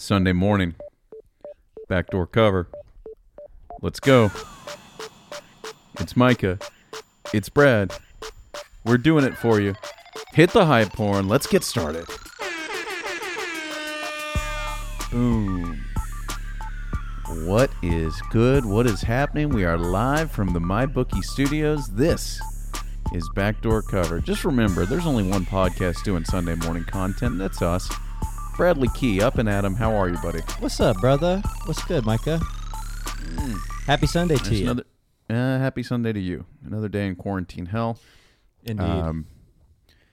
Sunday morning. Backdoor cover. Let's go. It's Micah. It's Brad. We're doing it for you. Hit the hype porn. Let's get started. Boom. What is good? What is happening? We are live from the MyBookie studios. This is Backdoor Cover. Just remember, there's only one podcast doing Sunday morning content. That's us. Bradley Key, up and Adam. How are you, buddy? What's up, brother? What's good, Micah? Happy Sunday to There's you. another uh, happy Sunday to you. Another day in quarantine hell. Indeed. Um,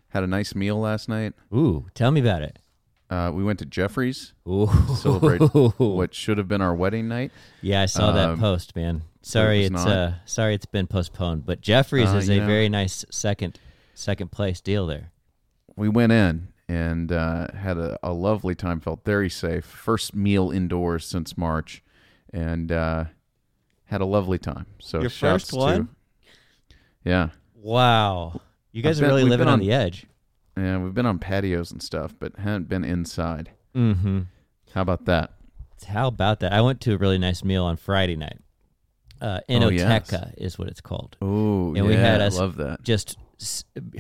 had a nice meal last night. Ooh, tell me about it. Uh, we went to Jeffrey's Ooh. to celebrate what should have been our wedding night. Yeah, I saw that Um, post, man. Sorry, was it's uh, sorry it's been postponed. But Jeffrey's Uh, is a know. very nice second second place deal there. We went in and uh, had a, a lovely time. Felt very safe. First meal indoors since March, and uh, had a lovely time. So Your first one? To, yeah, Wow, you guys I've are been- really living on, on- the edge. yeah. We've been on patios and stuff, but haven't been inside. Mm-hmm. How about that? How about that? I went to a really nice meal on Friday night. Uh, Oh, yes. Is what it's called. Oh, And yeah, we had I us- love that. Just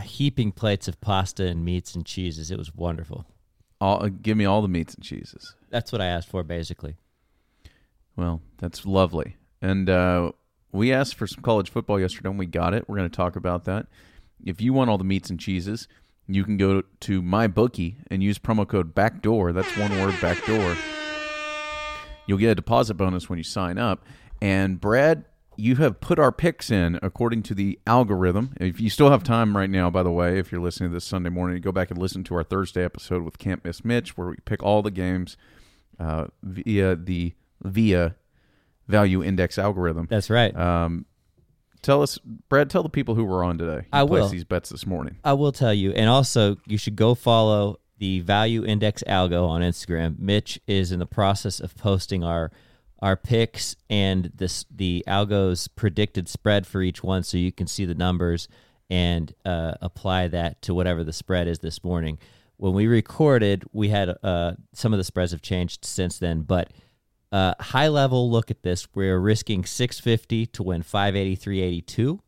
heaping plates of pasta and meats and cheeses. It was wonderful. All, uh, give me all the meats and cheeses. That's what I asked for, basically. Well, that's lovely. And uh, we asked for some college football yesterday, and we got it. We're going to talk about that. If you want all the meats and cheeses, you can go to my bookie and use promo code BACKDOOR. That's one word, BACKDOOR. You'll get a deposit bonus when you sign up. And Brad, you have put our picks in according to the algorithm. If you still have time right now, by the way, if you're listening to this Sunday morning, go back and listen to our Thursday episode with Can't Miss Mitch, where we pick all the games uh, via the via value index algorithm. That's right. Um, tell us, Brad. Tell the people who were on today. who I placed will. these bets this morning. I will tell you, and also you should go follow the Value Index Algo on Instagram. Mitch is in the process of posting our our picks and this the algo's predicted spread for each one, so you can see the numbers and uh, apply that to whatever the spread is this morning. When we recorded, we had uh, some of the spreads have changed since then, but uh, high level look at this. We're risking 650 to win 583.82.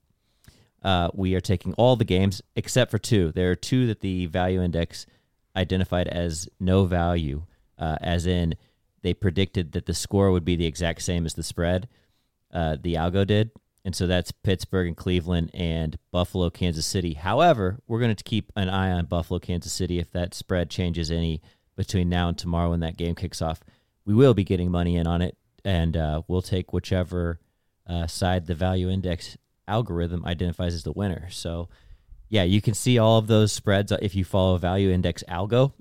Uh, we are taking all the games except for two. There are two that the value index identified as no value, uh, as in they predicted that the score would be the exact same as the spread. Uh, the algo did, and so that's Pittsburgh and Cleveland and Buffalo, Kansas City. However, we're going to keep an eye on Buffalo, Kansas City. If that spread changes any between now and tomorrow when that game kicks off, we will be getting money in on it, and uh, we'll take whichever uh, side the value index algorithm identifies as the winner. So, yeah, you can see all of those spreads if you follow Value Index Algo,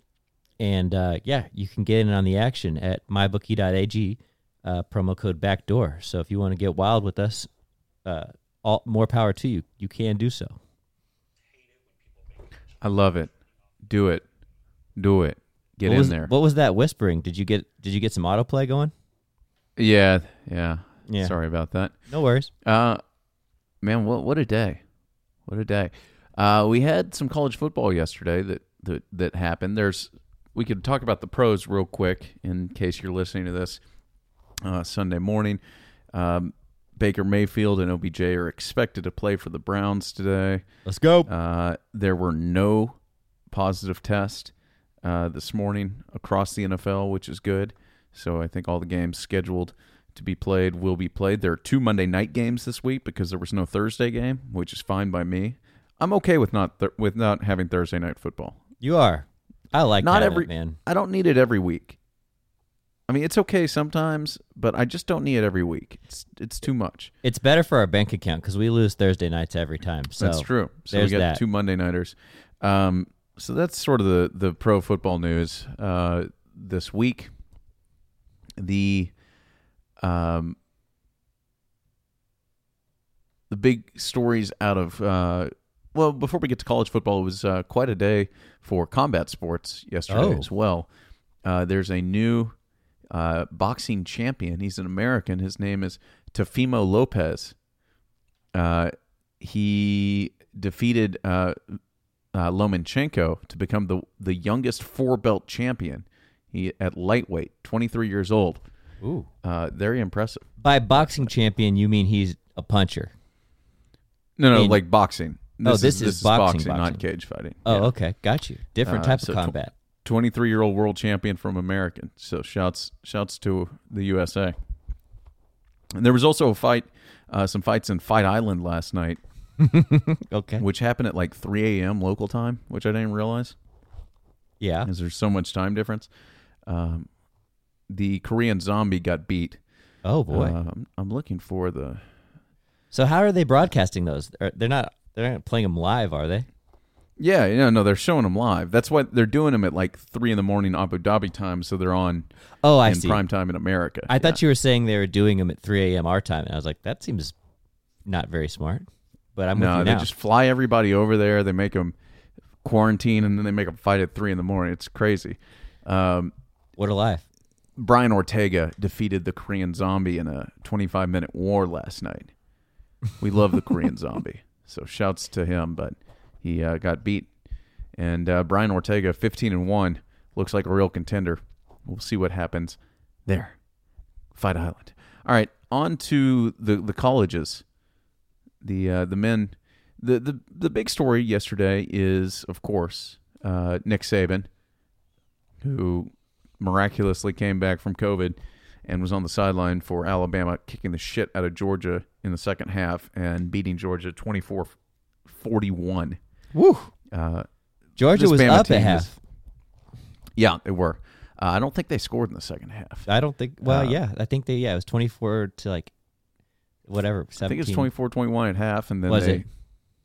and uh, yeah, you can get in on the action at mybookie.ag, uh, promo code backdoor. So if you want to get wild with us, uh, all more power to you. You can do so. I love it. Do it. Do it. Get what in was, there. What was that whispering? Did you get Did you get some autoplay going? yeah, yeah. Yeah. Sorry about that. No worries. Uh, man, what what a day! What a day! Uh, we had some college football yesterday that that that happened. There's we could talk about the pros real quick in case you're listening to this uh, Sunday morning. Um, Baker Mayfield and OBJ are expected to play for the Browns today. Let's go. Uh, there were no positive tests uh, this morning across the NFL, which is good. So I think all the games scheduled to be played will be played. There are two Monday night games this week because there was no Thursday game, which is fine by me. I'm okay with not th- with not having Thursday night football. You are. I like Not every it, man. I don't need it every week. I mean, it's okay sometimes, but I just don't need it every week. It's it's too much. It's better for our bank account because we lose Thursday nights every time. So That's true. So we got that. two Monday nighters. Um, so that's sort of the the pro football news uh, this week. The um, the big stories out of uh, well, before we get to college football, it was uh, quite a day for combat sports yesterday Oh. as well. Uh, there's a new uh, boxing champion. He's an American. His name is Teofimo Lopez. Uh, he defeated uh, uh, Lomachenko to become the the youngest four belt champion He at lightweight, 23 years old. Ooh. Uh, very impressive. By boxing champion, you mean he's a puncher? No, no, In- like boxing. Oh, this is boxing, not boxing. cage fighting. Oh, Yeah. okay, got you. Different Uh, type so of combat. 23 year old world champion from American. So shouts shouts to the USA. And there was also a fight, uh, some fights in Fight Island last night, okay. which happened at like 3 a.m. local time, which I didn't realize Yeah. because there's so much time difference. Um, the Korean Zombie got beat. Oh boy. Um, I'm looking for the. so how are they broadcasting those? They're not. They're not playing them live, are they? Yeah, no, no, they're showing them live. That's why they're doing them at like three in the morning Abu Dhabi time, so they're on Oh, I in see. prime time in America. I thought you were saying they were doing them at 3 a.m. our time, and I was like, that seems not very smart. But I'm with no, you they now. just fly everybody over there. They make them quarantine, and then they make them fight at three in the morning. It's crazy. Um, What a life. Brian Ortega defeated the Korean Zombie in a 25 minute war last night. We love the Korean Zombie, so shouts to him. But he uh, got beat, and uh, Brian Ortega, 15 and one, looks like a real contender. We'll see what happens there. Fight Island. All right, on to the the colleges. The uh, the men. The, the the big story yesterday is, of course, uh, Nick Saban, who miraculously came back from COVID and was on the sideline for Alabama kicking the shit out of Georgia in the second half and beating Georgia 24 41. Woo. Uh, Georgia was Bama up at is- half. yeah, they were. Uh, I don't think they scored in the second half. I don't think. Well, Uh, yeah, I think they. Yeah, it was 24 to like whatever. 17. I think it's 24 21 at half, and then Was they, it?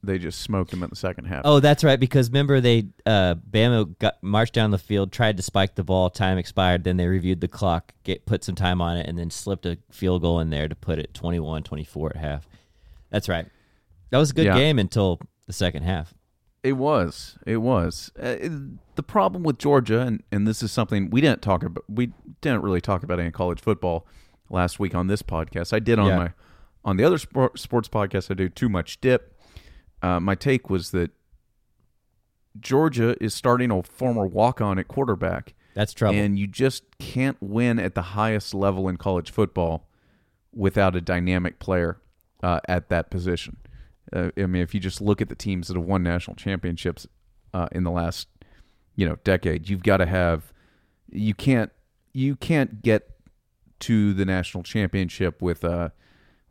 They just smoked them in the second half. Oh, that's right. Because remember, they uh, Bama got marched down the field, tried to spike the ball. Time expired. Then they reviewed the clock, get put some time on it, and then slipped a field goal in there to put it 21-24 at half. That's right. That was a good Yeah. game until the second half. It was. It was. Uh, it- the problem with Georgia, and, and this is something we didn't talk about. We didn't really talk about any college football last week on this podcast. I did on Yeah. my on the other sports podcast. I do too much dip. Uh, my take was that Georgia is starting a former walk on at quarterback, That's trouble. and you just can't win at the highest level in college football without a dynamic player uh, at that position. Uh, I mean, if you just look at the teams that have won national championships uh, in the last, you know, decade, you've got to have. You can't. You can't get to the national championship with a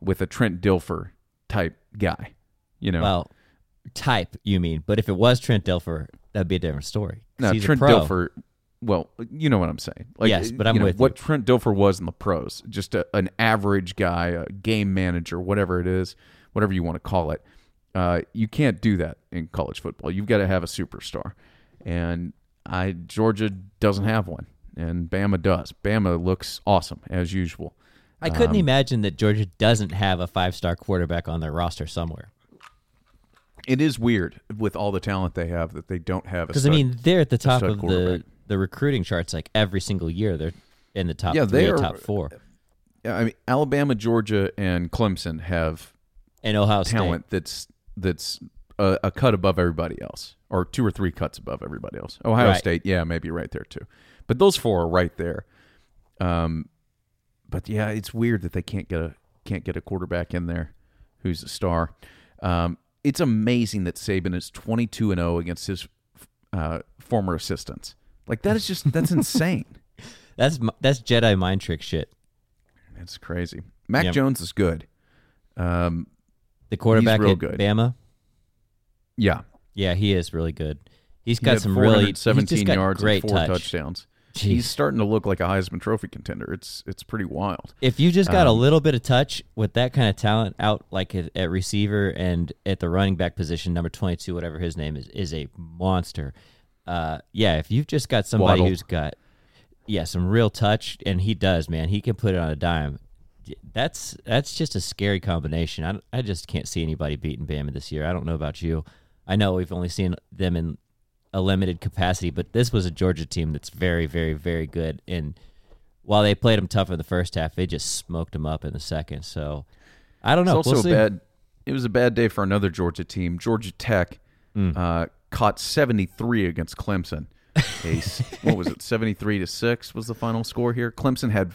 with a Trent Dilfer type guy. You know, well, type you mean? But if it was Trent Dilfer, that'd be a different story. No, Trent. Dilfer. Well, you know what I'm saying. Like, Yes, but I'm you know, with what you. Trent Dilfer was in the pros. Just a, an average guy, a game manager, whatever it is, whatever you want to call it. Uh, you can't do that in college football. You've got to have a superstar, and I Georgia doesn't have one, and Bama does. Bama looks awesome as usual. I couldn't Um, imagine that Georgia doesn't have a five star quarterback on their roster somewhere. It is weird with all the talent they have that they don't have. a Because I mean, they're at the top of the the recruiting charts like every single year. They're in the top Yeah, three are- top four. Yeah, I mean, Alabama, Georgia, and Clemson have And Ohio State. talent that's that's a, a cut above everybody else, or two or three cuts above everybody else. Ohio Right. State, yeah, maybe right there too, but those four are right there. Um, but yeah, it's weird that they can't get a can't get a quarterback in there who's a star. Um, it's amazing that Saban is twenty two and zero against his uh, former assistants. Like that is just that's insane. That's that's Jedi mind trick shit. That's crazy. Mac Yep. Jones is good. Um, The quarterback real at good. Bama. yeah, Yeah, he is really good. He's got had some really he's 417 just got yards great and four touch. touchdowns. Jeez. He's starting to look like a Heisman Trophy contender. It's it's pretty wild. If you just got a Um, little bit of touch with that kind of talent out like at, at receiver and at the running back position, number twenty two, whatever his name is, is a monster. Uh, yeah, if you've just got somebody Waddle. who's got yeah some real touch, and he does, man, he can put it on a dime. That's that's just a scary combination. I, I just can't see anybody beating Bama this year. I don't know about you. I know we've only seen them in a limited capacity, but this was a Georgia team that's very, very, very good. And while they played them tough in the first half, they just smoked them up in the second. So I don't It's know. also we'll a bad. It was a bad day for another Georgia team. Georgia Tech Mm. uh, caught 73 against Clemson. What was it? Seventy three to six was the final score here. Clemson had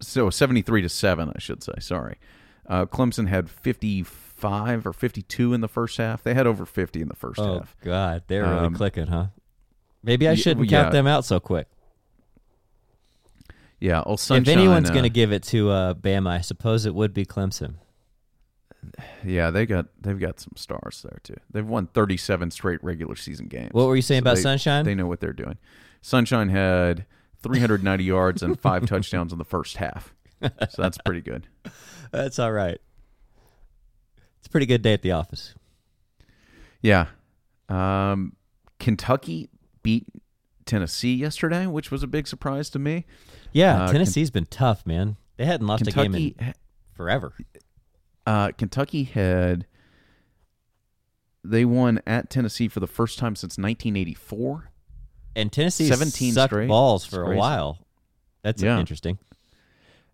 so seventy three to seven, I should say. Sorry. Uh, Clemson had fifty five or fifty two in the first half. They had over fifty in the first Oh half. God, they're really Um, clicking, huh? Maybe I shouldn't yeah. count them out so quick. Yeah. Oh, Sunshine. if anyone's uh, going to give it to uh, Bama, I suppose it would be Clemson. yeah, they got they've got some stars there too. They've won thirty seven straight regular season games. What were you saying So about they- Sunshine? They know what they're doing. Sunshine had 390 yards and five touchdowns in the first half. So that's pretty good. That's all right. Pretty good day at the office. Yeah. Um, Kentucky beat Tennessee yesterday, which was a big surprise to me. Yeah, Uh, Tennessee's been tough, man. They hadn't lost a game in forever. uh, Kentucky had they won at Tennessee for the first time since 1984. And Tennessee 17 sucked straight. balls for a while. That's Yeah. interesting.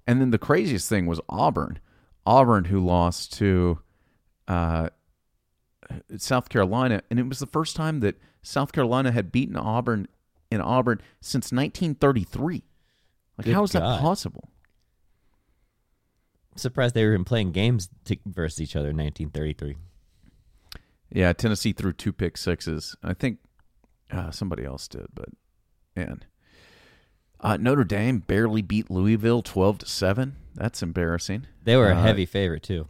And then the craziest thing was Auburn. Auburn, who lost to uh, South Carolina, and it was the first time that South Carolina had beaten Auburn in Auburn since 1933. Like, Good how is that possible? I'm surprised they were even playing games to, versus each other in 1933. Yeah, Tennessee threw two pick sixes. I think uh, somebody else did, but man, uh, Notre Dame barely beat Louisville 12 to seven. That's embarrassing. They were a Uh, heavy favorite too.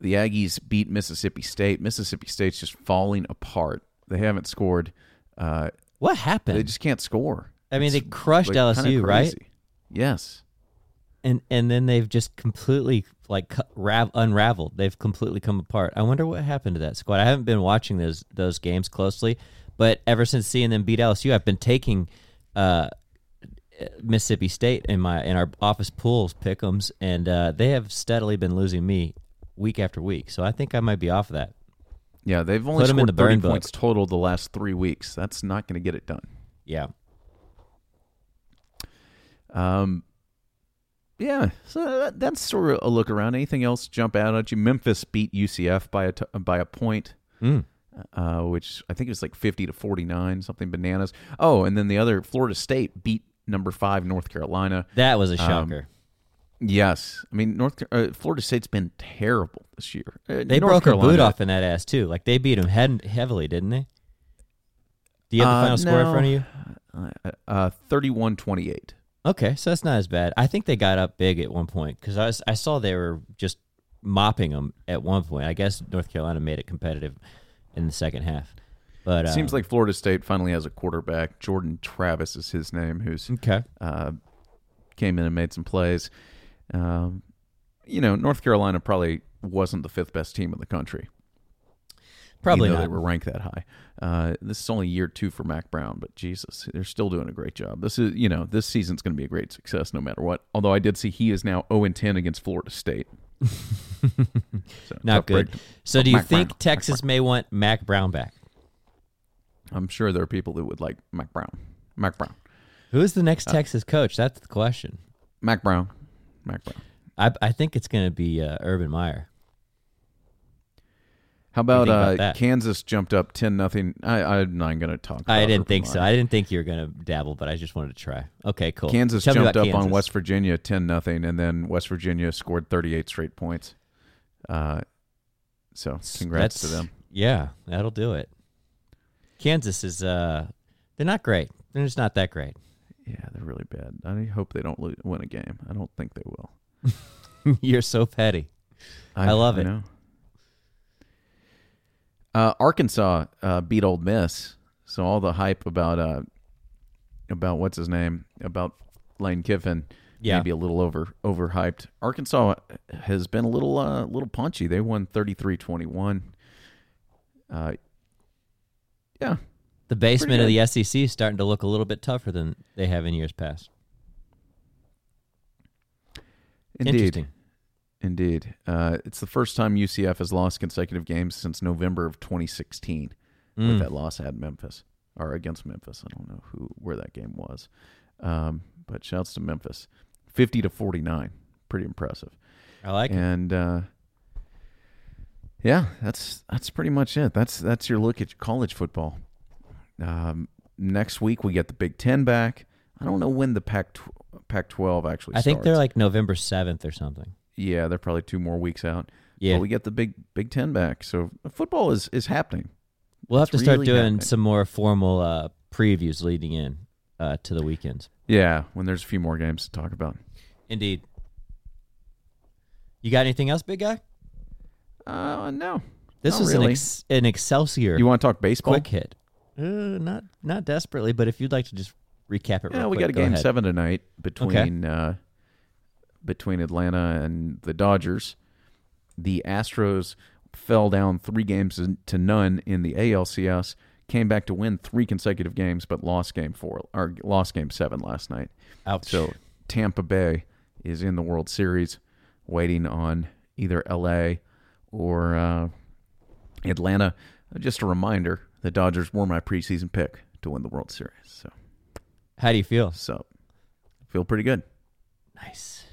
The Aggies beat Mississippi State. Mississippi State's just falling apart. They haven't scored. Uh, What happened? they just can't score. I mean, It's, they crushed like, LSU, right? Yes. And and then they've just completely like rav- unraveled. They've completely come apart. I wonder what happened to that squad. I haven't been watching those those games closely, but ever since seeing them beat LSU, I've been taking uh, Mississippi State in my in our office pools pick'ems, and uh, they have steadily been losing me week after week. So I think I might be off of that. Yeah, they've only Put scored the burn 30 book. points total the last three weeks. That's not going to get it done. Yeah. Um, yeah, so that, that's sort of a look around. Anything else jump out at you? Memphis beat UCF by a t- by a point, Mm. uh, which I think it was like fifty to forty nine, something bananas. Oh, and then the other Florida State beat number five North Carolina. That was a Um, shocker. Yes, I mean North uh, Florida State's been terrible this year. Uh, they North broke a boot off in that ass too. Like they beat them head- heavily, didn't they? Do you have the Uh, final score in front of you? Uh, uh, 31-28. Okay, so that's not as bad. I think they got up big at one point because I, was- I saw they were just mopping them at one point. I guess North Carolina made it competitive in the second half. But uh, Seems like Florida State finally has a quarterback. Jordan Travis is his name, who's okay. uh, came in and made some plays. Um, you know, North Carolina probably wasn't the fifth best team in the country. Probably not. They were ranked that high. Uh, this is only year two for Mack Brown, but Jesus, they're still doing a great job. This is, you know, this season's going to be a great success no matter what. Although I did see he is now 0 10 against Florida State. So, Not good. So do you Mac think Brown. Texas may want Mack Brown back? I'm sure there are people that would like Mack Brown. Mack Brown. Who is the next Uh, Texas coach? That's the question. Mack Brown. Mack Brown. I I think it's going to be uh, Urban Meyer. How about, about uh. Kansas jumped up 10 nothing? I, I'm not going to talk about I didn't Urban think so. I didn't think you were going to dabble, but I just wanted to try. Okay, cool. Kansas Tell jumped about up on West Virginia 10 nothing, and then West Virginia scored 38 straight points. Uh, so congrats to them. Yeah, that'll do it. Kansas is uh they're not great. They're just not that great. Yeah, they're really bad. I hope they don't lo- win a game. I don't think they will. You're so petty. I love it. know. Uh, Arkansas uh, beat Ole Miss, so all the hype about uh, about what's his name about Lane Kiffin Yeah. maybe a little over overhyped. Arkansas has been a little uh, little punchy. They won 33-21. Uh, yeah, The basement of the SEC is starting to look a little bit tougher than they have in years past. indeed. Interesting. Indeed. Uh, it's the first time UCF has lost consecutive games since November of 2016 Mm. with that loss at Memphis or against Memphis. I don't know who where that game was. Um, but shouts to Memphis. 50 to 49. Pretty impressive. I like it. and uh, yeah, that's that's pretty much it. That's that's your look at college football. Um, next week we get the Big Ten back. I don't know when the Pac Pac twelve actually. I think starts. they're like November seventh or something. yeah, they're probably two more weeks out. Yeah, but we get the Big Big Ten back, so football is is happening. we'll have it's to start doing happening. some more formal uh, previews leading in uh, to the weekends. Yeah, when there's a few more games to talk about. Indeed. You got anything else, big guy? Uh, no. This was an ex- an Excelsior You want to talk baseball? quick hit. Uh, not not desperately, but if you'd like to just recap it, Yeah, we quick, got a go game ahead. seven tonight between uh, between Atlanta and the Dodgers. The Astros fell down three games to none in the ALCS. Came back to win three consecutive games, but lost game four or lost game seven last night. Ouch. So Tampa Bay is in the World Series, waiting on either LA or uh, Atlanta. Just a reminder: the Dodgers were my preseason pick to win the World Series. So, How do you feel? so feel pretty good. Nice.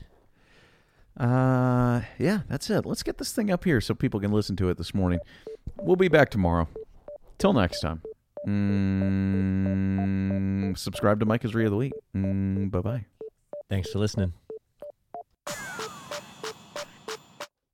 Uh, yeah, that's it. Let's get this thing up here so people can listen to it this morning. We'll be back tomorrow. Till next time. Mm, subscribe to Mike Isria of the Week. Mm, bye bye. Thanks for listening.